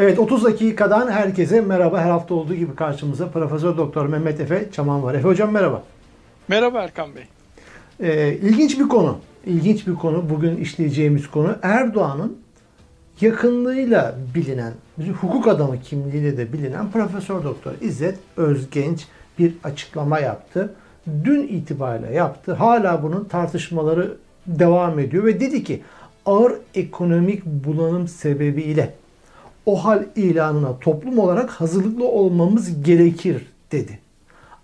Evet 30 dakikadan herkese merhaba. Her hafta olduğu gibi karşımıza Profesör Doktor Mehmet Efe Çaman var. Efe hocam merhaba. Merhaba Erkan Bey. Ee, ilginç bir konu. İlginç bir konu. Bugün işleyeceğimiz konu Erdoğan'ın yakınlığıyla bilinen, hukuk adamı kimliğiyle de bilinen Profesör Doktor İzzet Özgenç bir açıklama yaptı. Dün itibariyle yaptı. Hala bunun tartışmaları devam ediyor ve dedi ki ağır ekonomik bulanım sebebiyle o hal ilanına toplum olarak hazırlıklı olmamız gerekir dedi.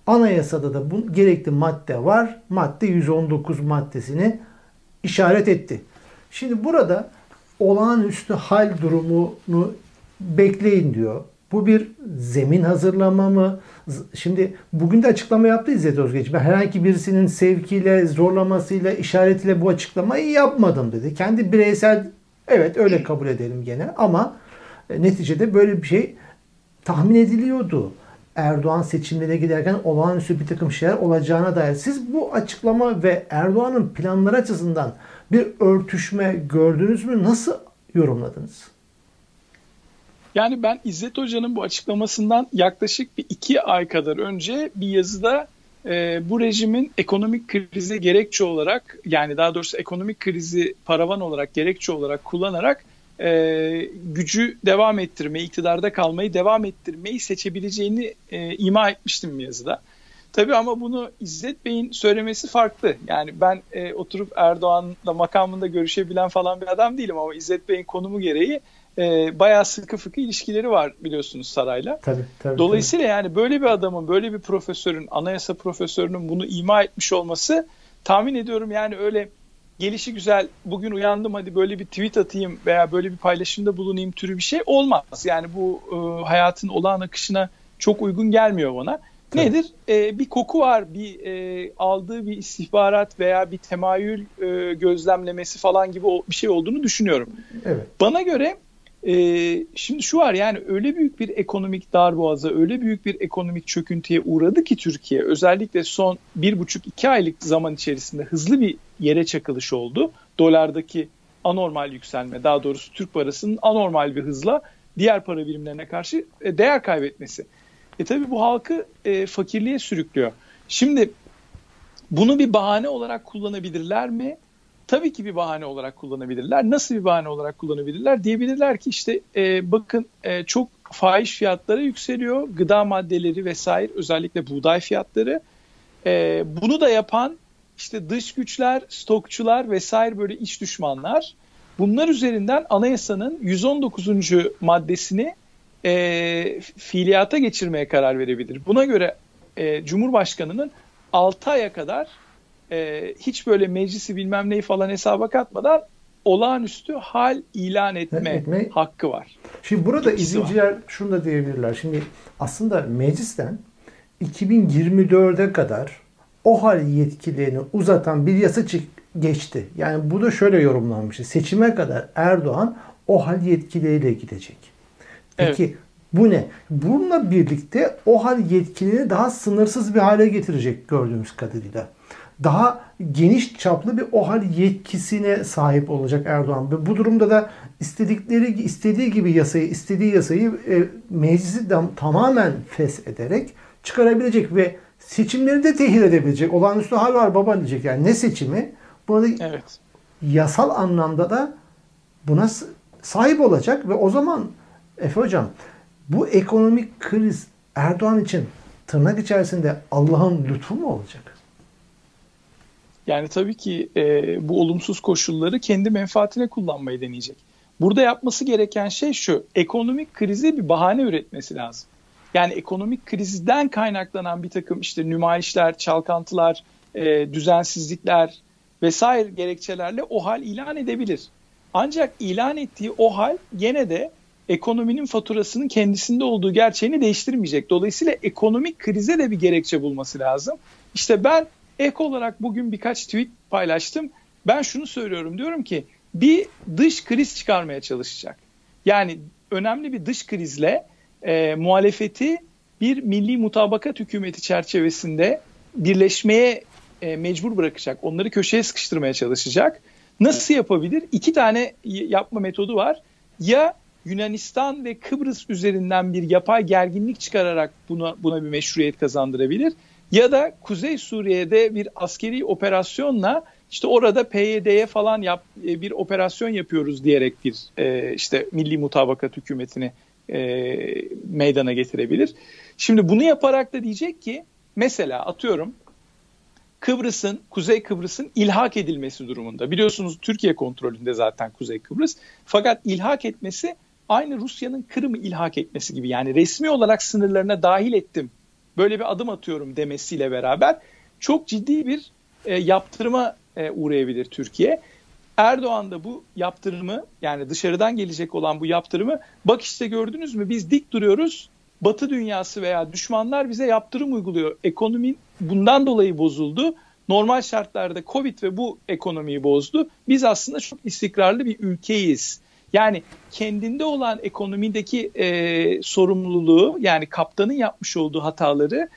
Anayasada da bu gerekli madde var. Madde 119 maddesini işaret etti. Şimdi burada olağanüstü hal durumunu bekleyin diyor. Bu bir zemin hazırlama mı? Şimdi bugün de açıklama yaptı İzzet Özgeç. Ben herhangi birisinin sevkiyle, zorlamasıyla, işaretiyle bu açıklamayı yapmadım dedi. Kendi bireysel evet öyle kabul edelim gene ama e, neticede böyle bir şey tahmin ediliyordu. Erdoğan seçimlerine giderken olağanüstü bir takım şeyler olacağına dair. Siz bu açıklama ve Erdoğan'ın planları açısından bir örtüşme gördünüz mü? Nasıl yorumladınız? Yani ben İzzet Hoca'nın bu açıklamasından yaklaşık bir iki ay kadar önce bir yazıda e, bu rejimin ekonomik krizi gerekçe olarak yani daha doğrusu ekonomik krizi paravan olarak gerekçe olarak kullanarak e, gücü devam ettirmeyi, iktidarda kalmayı devam ettirmeyi seçebileceğini e, ima etmiştim yazıda. Tabii ama bunu İzzet Bey'in söylemesi farklı. Yani ben e, oturup Erdoğan'la makamında görüşebilen falan bir adam değilim ama İzzet Bey'in konumu gereği e, bayağı sıkı fıkı ilişkileri var biliyorsunuz sarayla. Tabii, tabii, Dolayısıyla tabii. yani böyle bir adamın, böyle bir profesörün, anayasa profesörünün bunu ima etmiş olması tahmin ediyorum yani öyle gelişi güzel bugün uyandım hadi böyle bir tweet atayım veya böyle bir paylaşımda bulunayım türü bir şey olmaz. Yani bu e, hayatın olağan akışına çok uygun gelmiyor bana. Tabii. Nedir? E, bir koku var, bir e, aldığı bir istihbarat veya bir temayül e, gözlemlemesi falan gibi bir şey olduğunu düşünüyorum. Evet. Bana göre e, şimdi şu var yani öyle büyük bir ekonomik darboğaza, öyle büyük bir ekonomik çöküntüye uğradı ki Türkiye özellikle son bir buçuk iki aylık zaman içerisinde hızlı bir yere çakılış oldu. Dolardaki anormal yükselme, daha doğrusu Türk parasının anormal bir hızla diğer para birimlerine karşı e, değer kaybetmesi. E tabi bu halkı e, fakirliğe sürüklüyor. Şimdi bunu bir bahane olarak kullanabilirler mi? Tabii ki bir bahane olarak kullanabilirler. Nasıl bir bahane olarak kullanabilirler? Diyebilirler ki işte e, bakın e, çok fahiş fiyatları yükseliyor. Gıda maddeleri vesaire özellikle buğday fiyatları. E, bunu da yapan işte dış güçler, stokçular vesaire böyle iç düşmanlar. Bunlar üzerinden anayasanın 119. maddesini e, fiiliyata geçirmeye karar verebilir. Buna göre e, Cumhurbaşkanı'nın 6 aya kadar e, hiç böyle meclisi bilmem neyi falan hesaba katmadan olağanüstü hal ilan etme, etme hakkı var. Şimdi burada İkisi izleyiciler var. şunu da diyebilirler. Şimdi aslında meclisten 2024'e kadar o hal yetkilerini uzatan bir yasa geçti. Yani bu da şöyle yorumlanmıştı. Seçime kadar Erdoğan o hal yetkileriyle gidecek. Peki evet. bu ne? Bununla birlikte o hal yetkilerini daha sınırsız bir hale getirecek gördüğümüz kadarıyla daha geniş çaplı bir OHAL yetkisine sahip olacak Erdoğan. Ve bu durumda da istedikleri istediği gibi yasayı, istediği yasayı e, meclisi de tamamen fes ederek çıkarabilecek ve seçimleri de tehir edebilecek. Olağanüstü hal var baba diyecek. Yani ne seçimi? Burada evet. yasal anlamda da buna sahip olacak ve o zaman Efe Hocam bu ekonomik kriz Erdoğan için tırnak içerisinde Allah'ın lütfu mu olacak? Yani tabii ki e, bu olumsuz koşulları kendi menfaatine kullanmayı deneyecek. Burada yapması gereken şey şu, ekonomik krize bir bahane üretmesi lazım. Yani ekonomik krizden kaynaklanan bir takım işte nümayişler, çalkantılar, e, düzensizlikler vesaire gerekçelerle o hal ilan edebilir. Ancak ilan ettiği o hal gene de ekonominin faturasının kendisinde olduğu gerçeğini değiştirmeyecek. Dolayısıyla ekonomik krize de bir gerekçe bulması lazım. İşte ben Ek olarak bugün birkaç tweet paylaştım. Ben şunu söylüyorum diyorum ki bir dış kriz çıkarmaya çalışacak. Yani önemli bir dış krizle e, muhalefeti bir milli mutabakat hükümeti çerçevesinde birleşmeye e, mecbur bırakacak. Onları köşeye sıkıştırmaya çalışacak. Nasıl yapabilir? İki tane yapma metodu var. Ya Yunanistan ve Kıbrıs üzerinden bir yapay gerginlik çıkararak buna, buna bir meşruiyet kazandırabilir. Ya da Kuzey Suriye'de bir askeri operasyonla işte orada PYD'ye falan yap, e, bir operasyon yapıyoruz diyerek bir e, işte milli mutabakat hükümetini e, meydana getirebilir. Şimdi bunu yaparak da diyecek ki mesela atıyorum Kıbrıs'ın, Kuzey Kıbrıs'ın ilhak edilmesi durumunda. Biliyorsunuz Türkiye kontrolünde zaten Kuzey Kıbrıs. Fakat ilhak etmesi aynı Rusya'nın Kırım'ı ilhak etmesi gibi. Yani resmi olarak sınırlarına dahil ettim. Böyle bir adım atıyorum demesiyle beraber çok ciddi bir e, yaptırıma e, uğrayabilir Türkiye. Erdoğan da bu yaptırımı yani dışarıdan gelecek olan bu yaptırımı bak işte gördünüz mü biz dik duruyoruz. Batı dünyası veya düşmanlar bize yaptırım uyguluyor. Ekonomi bundan dolayı bozuldu. Normal şartlarda Covid ve bu ekonomiyi bozdu. Biz aslında çok istikrarlı bir ülkeyiz. Yani kendinde olan ekonomideki e, sorumluluğu yani kaptanın yapmış olduğu hataları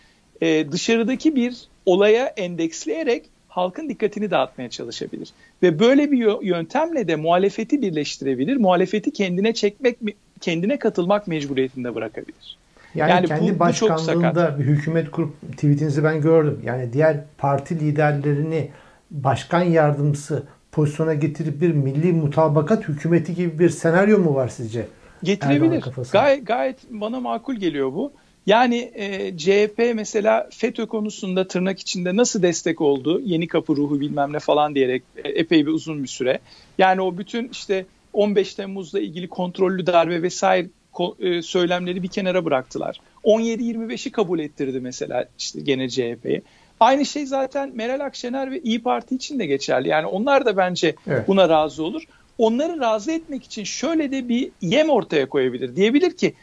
e, dışarıdaki bir olaya endeksleyerek halkın dikkatini dağıtmaya çalışabilir. Ve böyle bir yöntemle de muhalefeti birleştirebilir. Muhalefeti kendine çekmek, kendine katılmak mecburiyetinde bırakabilir. Yani, yani kendi bu, başkanlığında bu bir hükümet kurup tweetinizi ben gördüm. Yani diğer parti liderlerini başkan yardımcısı pozisyona getirip bir milli mutabakat hükümeti gibi bir senaryo mu var sizce? Getirebilir. Gayet, gayet bana makul geliyor bu. Yani e, CHP mesela FETÖ konusunda tırnak içinde nasıl destek oldu? Yeni kapı ruhu bilmem ne falan diyerek e, epey bir uzun bir süre. Yani o bütün işte 15 Temmuz'la ilgili kontrollü darbe vesaire e, söylemleri bir kenara bıraktılar. 17-25'i kabul ettirdi mesela işte gene CHP'yi. Aynı şey zaten Meral Akşener ve İyi Parti için de geçerli. Yani onlar da bence evet. buna razı olur. Onları razı etmek için şöyle de bir yem ortaya koyabilir. Diyebilir ki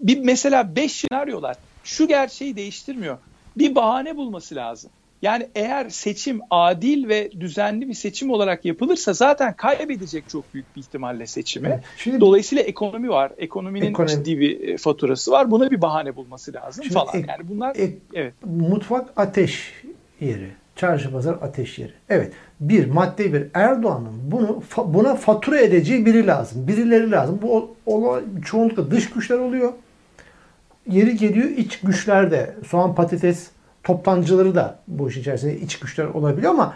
bir mesela 5 senaryolar şu gerçeği değiştirmiyor. Bir bahane bulması lazım. Yani eğer seçim adil ve düzenli bir seçim olarak yapılırsa zaten kaybedecek çok büyük bir ihtimalle seçimi. Evet. Şimdi, Dolayısıyla ekonomi var. Ekonominin ekonomi. ciddi bir e, faturası var. Buna bir bahane bulması lazım Şimdi falan. Ek, yani bunlar ek, evet. Mutfak ateş yeri. Çarşı pazar ateş yeri. Evet. Bir madde bir Erdoğan'ın bunu buna fatura edeceği biri lazım. Birileri lazım. Bu o, çoğunlukla dış güçler oluyor. Yeri geliyor iç güçler de soğan patates toptancıları da bu iş içerisinde iç güçler olabiliyor ama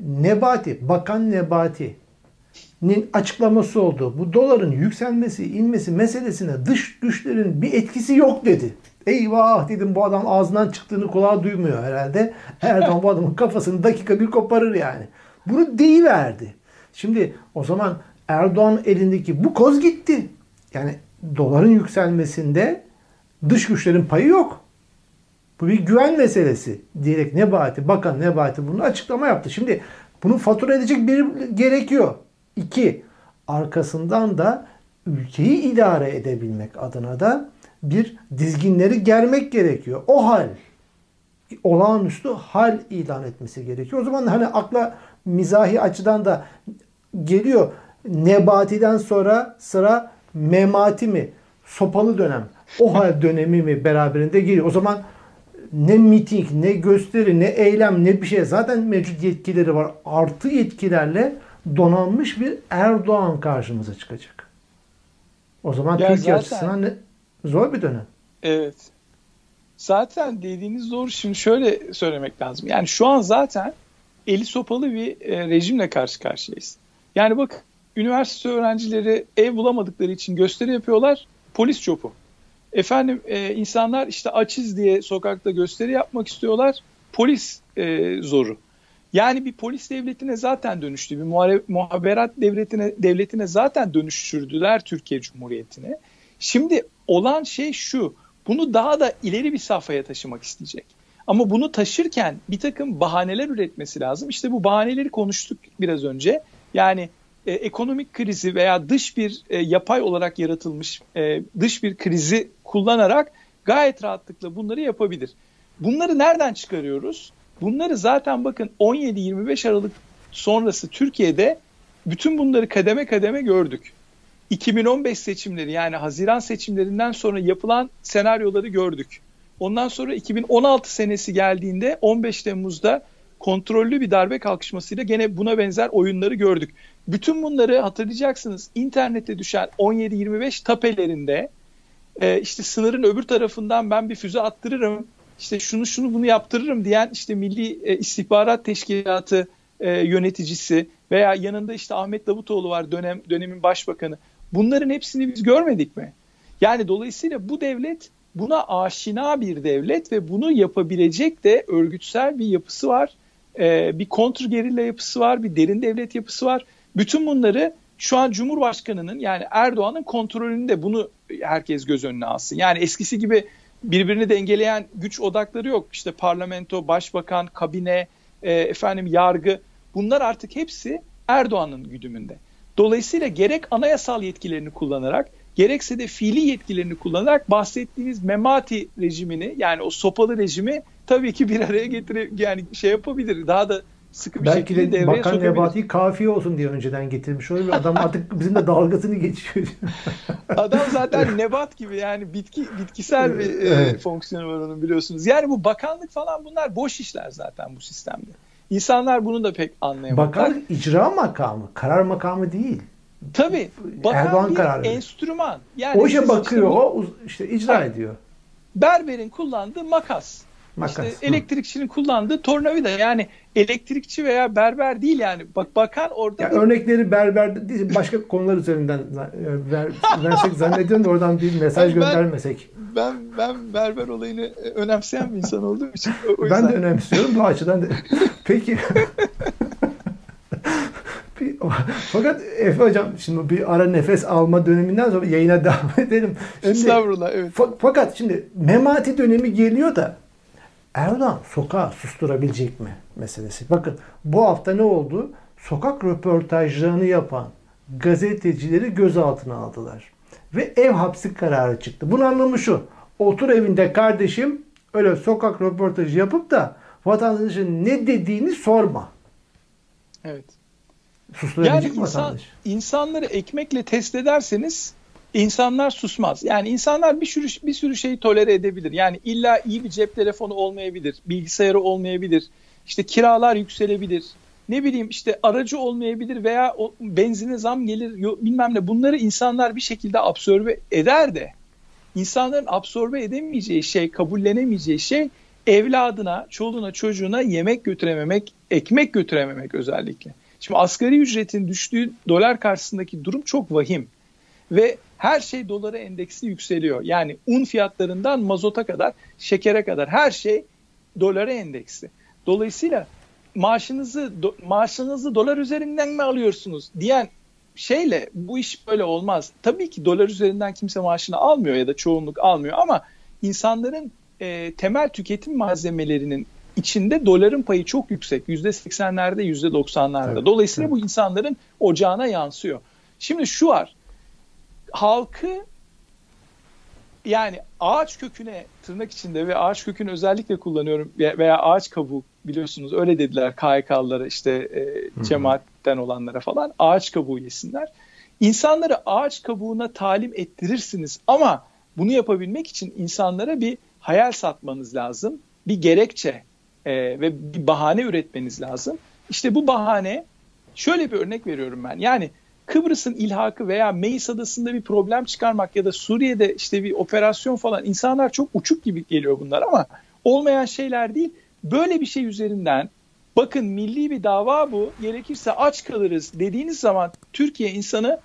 Nebati, Bakan Nebati'nin açıklaması oldu. Bu doların yükselmesi, inmesi meselesine dış güçlerin bir etkisi yok dedi. Eyvah dedim bu adam ağzından çıktığını kulağa duymuyor herhalde. Erdoğan bu adamın kafasını dakika bir koparır yani. Bunu deyiverdi. Şimdi o zaman Erdoğan elindeki bu koz gitti. Yani doların yükselmesinde dış güçlerin payı yok. Bu bir güven meselesi diyerek Nebati, Bakan Nebati bunu açıklama yaptı. Şimdi bunu fatura edecek biri gerekiyor. İki, arkasından da ülkeyi idare edebilmek adına da bir dizginleri germek gerekiyor. O hal olağanüstü hal ilan etmesi gerekiyor. O zaman hani akla mizahi açıdan da geliyor. Nebati'den sonra sıra memati mi? Sopalı dönem. O hal dönemi mi beraberinde geliyor. O zaman ne miting, ne gösteri, ne eylem, ne bir şey. Zaten mevcut yetkileri var. Artı yetkilerle donanmış bir Erdoğan karşımıza çıkacak. O zaman ya Türkiye zaten, açısından ne, zor bir dönem. Evet. Zaten dediğiniz doğru. Şimdi şöyle söylemek lazım. Yani şu an zaten eli sopalı bir e, rejimle karşı karşıyayız. Yani bak üniversite öğrencileri ev bulamadıkları için gösteri yapıyorlar. Polis çopu. Efendim e, insanlar işte açız diye sokakta gösteri yapmak istiyorlar. Polis e, zoru. Yani bir polis devletine zaten dönüştü. Bir muhaberat devletine, devletine zaten dönüştürdüler Türkiye Cumhuriyeti'ne. Şimdi olan şey şu. Bunu daha da ileri bir safhaya taşımak isteyecek. Ama bunu taşırken bir takım bahaneler üretmesi lazım. İşte bu bahaneleri konuştuk biraz önce. Yani e, ekonomik krizi veya dış bir e, yapay olarak yaratılmış e, dış bir krizi kullanarak gayet rahatlıkla bunları yapabilir. Bunları nereden çıkarıyoruz? Bunları zaten bakın 17-25 Aralık sonrası Türkiye'de bütün bunları kademe kademe gördük. 2015 seçimleri yani Haziran seçimlerinden sonra yapılan senaryoları gördük. Ondan sonra 2016 senesi geldiğinde 15 Temmuz'da kontrollü bir darbe kalkışmasıyla gene buna benzer oyunları gördük. Bütün bunları hatırlayacaksınız. İnternette düşen 17-25 tapelerinde e, işte sınırın öbür tarafından ben bir füze attırırım, işte şunu şunu bunu yaptırırım diyen işte Milli e, İstihbarat Teşkilatı e, yöneticisi veya yanında işte Ahmet Davutoğlu var dönem dönemin başbakanı. Bunların hepsini biz görmedik mi? Yani dolayısıyla bu devlet buna aşina bir devlet ve bunu yapabilecek de örgütsel bir yapısı var. E, bir kontrgerilla yapısı var, bir derin devlet yapısı var. Bütün bunları şu an Cumhurbaşkanı'nın yani Erdoğan'ın kontrolünde bunu herkes göz önüne alsın. Yani eskisi gibi birbirini dengeleyen güç odakları yok. İşte parlamento, başbakan, kabine, e, efendim yargı bunlar artık hepsi Erdoğan'ın güdümünde. Dolayısıyla gerek anayasal yetkilerini kullanarak gerekse de fiili yetkilerini kullanarak bahsettiğiniz memati rejimini yani o sopalı rejimi tabii ki bir araya getire yani şey yapabilir. Daha da sıkı bir Belki şekilde de devreye Bakan sokabilir. Nebati kafiye olsun diye önceden getirmiş olabilir. Adam artık bizim de dalgasını geçiyor. Adam zaten nebat gibi yani bitki bitkisel bir e, Evet. fonksiyonu var onun biliyorsunuz. Yani bu bakanlık falan bunlar boş işler zaten bu sistemde. İnsanlar bunu da pek anlayamadılar. Bakanlık icra makamı, karar makamı değil. Tabii. Bakan Erdoğan bir karar enstrüman. Yani o işe siz bakıyor, işte bu o işte icra ediyor. berberin kullandığı makas. Makas. İşte Hı. elektrikçinin kullandığı tornavida. Yani elektrikçi veya berber değil yani. Bak bakan orada Ya bir- örnekleri berber değil, başka konular üzerinden e, ver, versek zannediyorum da oradan bir mesaj Ben- göndermesek. ben ben berber olayını e, önemseyen bir insan olduğum için o- o Ben de önemsiyorum bu açıdan. Da. Peki. Fakat Efe Hocam şimdi bir ara nefes alma döneminden sonra yayına devam edelim. Şimdi, Estağfurullah evet. fa- fakat şimdi memati dönemi geliyor da Erdoğan sokağı susturabilecek mi meselesi. Bakın bu hafta ne oldu? Sokak röportajlarını yapan gazetecileri gözaltına aldılar. Ve ev hapsi kararı çıktı. Bunun anlamı şu. Otur evinde kardeşim öyle sokak röportajı yapıp da vatandaşın ne dediğini sorma. Evet. Yani insan, vatandaş? insanları ekmekle test ederseniz insanlar susmaz. Yani insanlar bir sürü bir sürü şeyi tolere edebilir. Yani illa iyi bir cep telefonu olmayabilir, bilgisayarı olmayabilir. İşte kiralar yükselebilir. Ne bileyim işte aracı olmayabilir veya o benzine zam gelir bilmem ne. Bunları insanlar bir şekilde absorbe eder de insanların absorbe edemeyeceği şey, kabullenemeyeceği şey evladına, çoluğuna, çocuğuna yemek götürememek, ekmek götürememek özellikle. Şimdi asgari ücretin düştüğü dolar karşısındaki durum çok vahim. Ve her şey dolara endeksli yükseliyor. Yani un fiyatlarından mazota kadar, şekere kadar her şey dolara endeksli. Dolayısıyla maaşınızı do- maaşınızı dolar üzerinden mi alıyorsunuz diyen şeyle bu iş böyle olmaz. Tabii ki dolar üzerinden kimse maaşını almıyor ya da çoğunluk almıyor ama insanların e, temel tüketim malzemelerinin içinde doların payı çok yüksek. %80'lerde, %90'larda. Evet, Dolayısıyla evet. bu insanların ocağına yansıyor. Şimdi şu var. Halkı yani ağaç köküne tırnak içinde ve ağaç kökünü özellikle kullanıyorum ve- veya ağaç kabuğu biliyorsunuz öyle dediler KHK'lılara işte e, cemaatten olanlara falan ağaç kabuğu yesinler. İnsanları ağaç kabuğuna talim ettirirsiniz ama bunu yapabilmek için insanlara bir hayal satmanız lazım. Bir gerekçe e, ve bir bahane üretmeniz lazım. İşte bu bahane şöyle bir örnek veriyorum ben. Yani Kıbrıs'ın ilhakı veya Meis Adası'nda bir problem çıkarmak ya da Suriye'de işte bir operasyon falan insanlar çok uçuk gibi geliyor bunlar ama olmayan şeyler değil. Böyle bir şey üzerinden bakın milli bir dava bu gerekirse aç kalırız dediğiniz zaman Türkiye insanı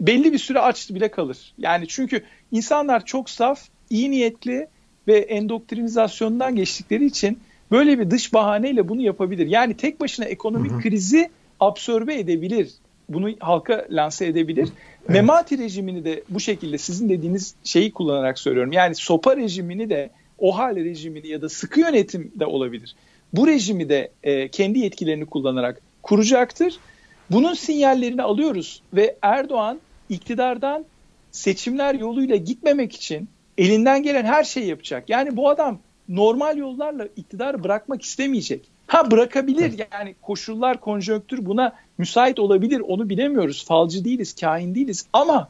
belli bir süre aç bile kalır. Yani çünkü insanlar çok saf, iyi niyetli ve endoktrinizasyondan geçtikleri için böyle bir dış bahaneyle bunu yapabilir. Yani tek başına ekonomik krizi absorbe edebilir. Bunu halka lanse edebilir. Memati rejimini de bu şekilde sizin dediğiniz şeyi kullanarak söylüyorum. Yani sopa rejimini de OHAL rejimini ya da sıkı yönetim de olabilir. Bu rejimi de e, kendi yetkilerini kullanarak kuracaktır. Bunun sinyallerini alıyoruz ve Erdoğan iktidardan seçimler yoluyla gitmemek için elinden gelen her şeyi yapacak. Yani bu adam normal yollarla iktidarı bırakmak istemeyecek. Ha bırakabilir yani koşullar, konjonktür buna müsait olabilir onu bilemiyoruz. Falcı değiliz, kahin değiliz ama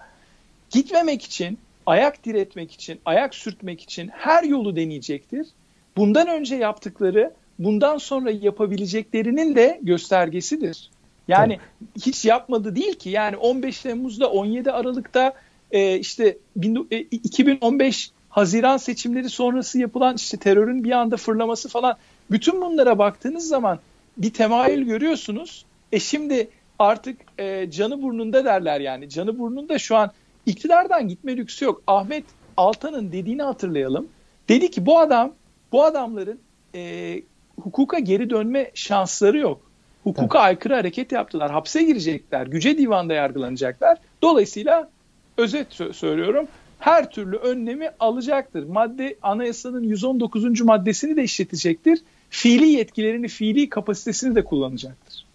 gitmemek için, ayak diretmek için, ayak sürtmek için her yolu deneyecektir. Bundan önce yaptıkları bundan sonra yapabileceklerinin de göstergesidir. Yani Tabii. hiç yapmadı değil ki. Yani 15 Temmuz'da 17 Aralık'ta e, işte 2015 e, Haziran seçimleri sonrası yapılan işte terörün bir anda fırlaması falan bütün bunlara baktığınız zaman bir temayül görüyorsunuz. E şimdi artık e, canı burnunda derler yani. Canı burnunda şu an iktidardan gitme lüksü yok. Ahmet Altan'ın dediğini hatırlayalım. Dedi ki bu adam bu adamların e, hukuka geri dönme şansları yok. Hukuka evet. aykırı hareket yaptılar. Hapse girecekler. Güce divanda yargılanacaklar. Dolayısıyla özet söylüyorum her türlü önlemi alacaktır. Madde anayasanın 119. maddesini de işletecektir. Fiili yetkilerini, fiili kapasitesini de kullanacaktır.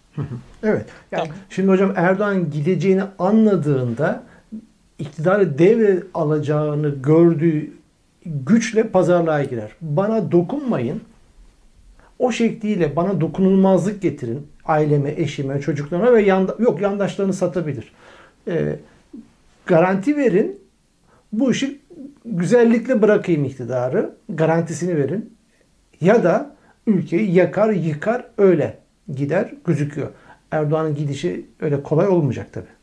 evet. Yani tamam. Şimdi hocam Erdoğan gideceğini anladığında iktidarı devre alacağını gördüğü güçle pazarlığa girer. Bana dokunmayın. O şekliyle bana dokunulmazlık getirin. Aileme, eşime, çocuklarıma ve yanda, yok yandaşlarını satabilir. Ee, garanti verin. Bu işi güzellikle bırakayım iktidarı. Garantisini verin. Ya da ülkeyi yakar, yıkar, öyle gider gözüküyor. Erdoğan'ın gidişi öyle kolay olmayacak tabii.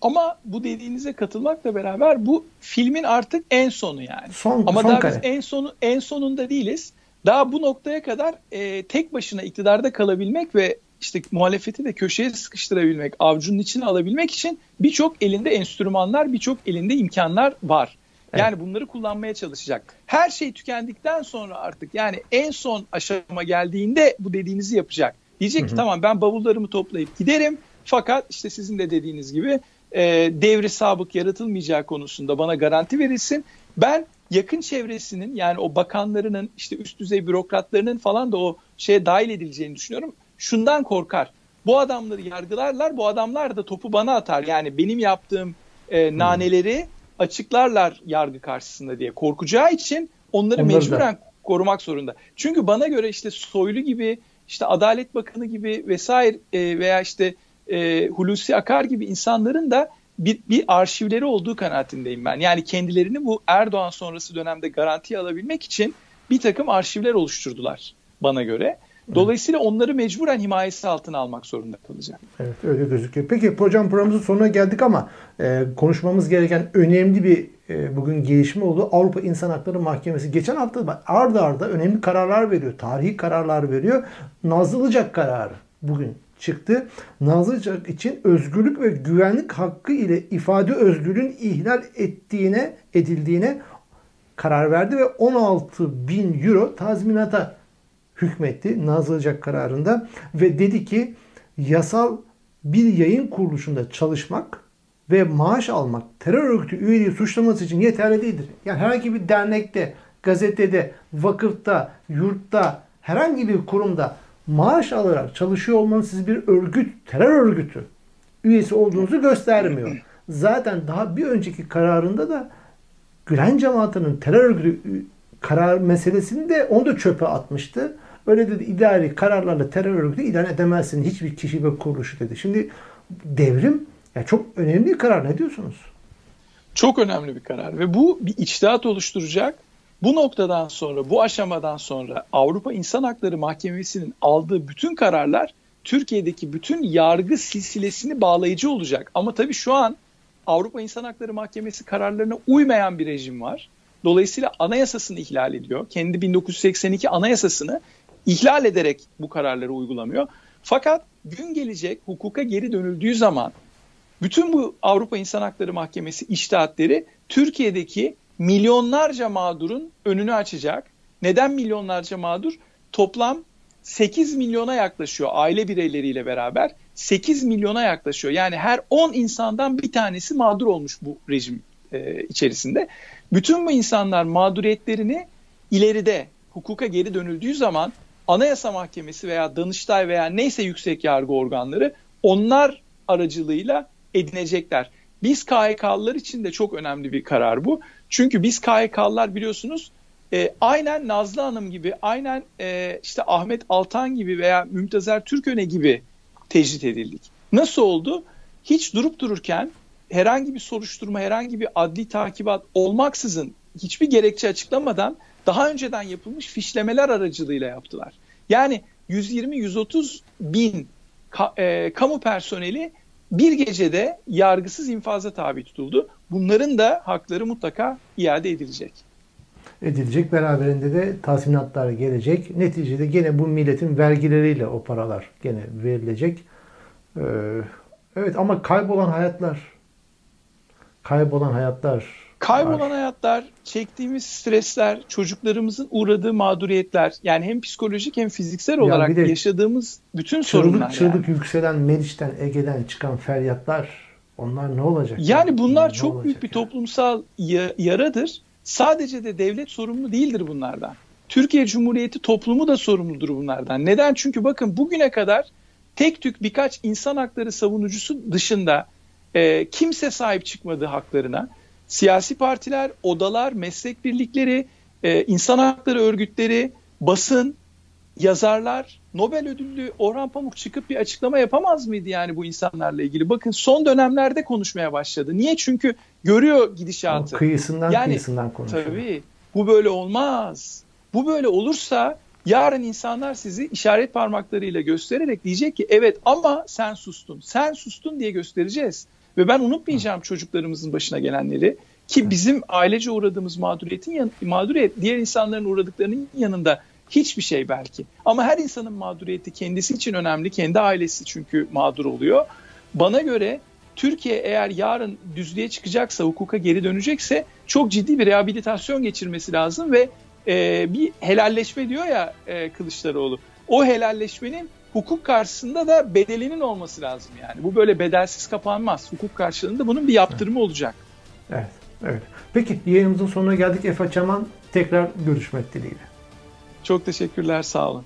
Ama bu dediğinize katılmakla beraber bu filmin artık en sonu yani. Son, Ama son daha kare. biz en sonu en sonunda değiliz. Daha bu noktaya kadar e, tek başına iktidarda kalabilmek ve işte muhalefeti de köşeye sıkıştırabilmek, avcunun içine alabilmek için birçok elinde enstrümanlar, birçok elinde imkanlar var. Yani evet. bunları kullanmaya çalışacak. Her şey tükendikten sonra artık yani en son aşama geldiğinde bu dediğinizi yapacak. Diyecek hı hı. ki tamam ben bavullarımı toplayıp giderim. Fakat işte sizin de dediğiniz gibi e, devri sabık yaratılmayacağı konusunda bana garanti verilsin. Ben yakın çevresinin yani o bakanlarının işte üst düzey bürokratlarının falan da o şeye dahil edileceğini düşünüyorum. Şundan korkar. Bu adamları yargılarlar, bu adamlar da topu bana atar. Yani benim yaptığım e, naneleri açıklarlar yargı karşısında diye korkacağı için onları, onları mecburen da. korumak zorunda. Çünkü bana göre işte Soylu gibi, işte Adalet Bakanı gibi vesaire e, veya işte e, Hulusi Akar gibi insanların da bir, bir arşivleri olduğu kanaatindeyim ben. Yani kendilerini bu Erdoğan sonrası dönemde garantiye alabilmek için bir takım arşivler oluşturdular bana göre. Dolayısıyla onları mecburen himayesi altına almak zorunda kalacak. Evet öyle gözüküyor. Peki program programımızın sonuna geldik ama e, konuşmamız gereken önemli bir e, bugün gelişme oldu. Avrupa İnsan Hakları Mahkemesi geçen hafta arda arda önemli kararlar veriyor. Tarihi kararlar veriyor. Nazlıcak kararı bugün çıktı. Nazlıcak için özgürlük ve güvenlik hakkı ile ifade özgürlüğün ihlal ettiğine edildiğine karar verdi ve 16 bin euro tazminata hükmetti Nazlıcak kararında ve dedi ki yasal bir yayın kuruluşunda çalışmak ve maaş almak terör örgütü üyeliği suçlaması için yeterli değildir. Yani herhangi bir dernekte, gazetede, vakıfta, yurtta, herhangi bir kurumda maaş alarak çalışıyor olmanız siz bir örgüt, terör örgütü üyesi olduğunuzu göstermiyor. Zaten daha bir önceki kararında da Gülen cemaatinin terör örgütü karar meselesini de onu da çöpe atmıştı. Öyle dedi idari kararlarla terör örgütü ilan edemezsin hiçbir kişi ve kuruluşu dedi. Şimdi devrim ya çok önemli bir karar. Ne diyorsunuz? Çok önemli bir karar ve bu bir içtihat oluşturacak. Bu noktadan sonra, bu aşamadan sonra Avrupa İnsan Hakları Mahkemesi'nin aldığı bütün kararlar Türkiye'deki bütün yargı silsilesini bağlayıcı olacak. Ama tabii şu an Avrupa İnsan Hakları Mahkemesi kararlarına uymayan bir rejim var. Dolayısıyla anayasasını ihlal ediyor. Kendi 1982 anayasasını ihlal ederek bu kararları uygulamıyor. Fakat gün gelecek hukuka geri dönüldüğü zaman bütün bu Avrupa İnsan Hakları Mahkemesi iştahatleri Türkiye'deki milyonlarca mağdurun önünü açacak. Neden milyonlarca mağdur? Toplam 8 milyona yaklaşıyor aile bireyleriyle beraber. 8 milyona yaklaşıyor. Yani her 10 insandan bir tanesi mağdur olmuş bu rejim e, içerisinde. Bütün bu insanlar mağduriyetlerini ileride hukuka geri dönüldüğü zaman Anayasa Mahkemesi veya Danıştay veya neyse yüksek yargı organları onlar aracılığıyla edinecekler. Biz KHK'lılar için de çok önemli bir karar bu. Çünkü biz KHK'lılar biliyorsunuz e, aynen Nazlı Hanım gibi, aynen e, işte Ahmet Altan gibi veya Mümtazer Türköne gibi tecrit edildik. Nasıl oldu? Hiç durup dururken herhangi bir soruşturma, herhangi bir adli takibat olmaksızın hiçbir gerekçe açıklamadan daha önceden yapılmış fişlemeler aracılığıyla yaptılar. Yani 120-130 bin ka, e, kamu personeli bir gecede yargısız infaza tabi tutuldu. Bunların da hakları mutlaka iade edilecek. Edilecek. Beraberinde de tazminatlar gelecek. Neticede gene bu milletin vergileriyle o paralar gene verilecek. Ee, evet ama kaybolan hayatlar kaybolan hayatlar Kaybolan var. hayatlar, çektiğimiz stresler, çocuklarımızın uğradığı mağduriyetler yani hem psikolojik hem fiziksel olarak ya yaşadığımız bütün çığlık, sorunlar. Çığlık yani. yükselen Meriç'ten, Ege'den çıkan feryatlar onlar ne olacak? Yani, yani? bunlar çok olacak büyük bir toplumsal yaradır. Sadece de devlet sorumlu değildir bunlardan. Türkiye Cumhuriyeti toplumu da sorumludur bunlardan. Neden? Çünkü bakın bugüne kadar tek tük birkaç insan hakları savunucusu dışında e, kimse sahip çıkmadı haklarına. Siyasi partiler, odalar, meslek birlikleri, e, insan hakları örgütleri, basın, yazarlar, Nobel ödüllü Orhan Pamuk çıkıp bir açıklama yapamaz mıydı yani bu insanlarla ilgili? Bakın son dönemlerde konuşmaya başladı. Niye? Çünkü görüyor gidişatı. O kıyısından yani, kıyısından konuşuyor. Tabii. Bu böyle olmaz. Bu böyle olursa yarın insanlar sizi işaret parmaklarıyla göstererek diyecek ki evet ama sen sustun. Sen sustun diye göstereceğiz. Ve ben unutmayacağım çocuklarımızın başına gelenleri ki bizim ailece uğradığımız mağduriyetin yan, mağduriyet diğer insanların uğradıklarının yanında hiçbir şey belki. Ama her insanın mağduriyeti kendisi için önemli. Kendi ailesi çünkü mağdur oluyor. Bana göre Türkiye eğer yarın düzlüğe çıkacaksa, hukuka geri dönecekse çok ciddi bir rehabilitasyon geçirmesi lazım ve e, bir helalleşme diyor ya e, Kılıçdaroğlu. O helalleşmenin hukuk karşısında da bedelinin olması lazım yani. Bu böyle bedelsiz kapanmaz. Hukuk karşılığında bunun bir yaptırımı olacak. Evet, evet. Peki yayınımızın sonuna geldik. Efe Çaman tekrar görüşmek dileğiyle. Çok teşekkürler, sağ olun.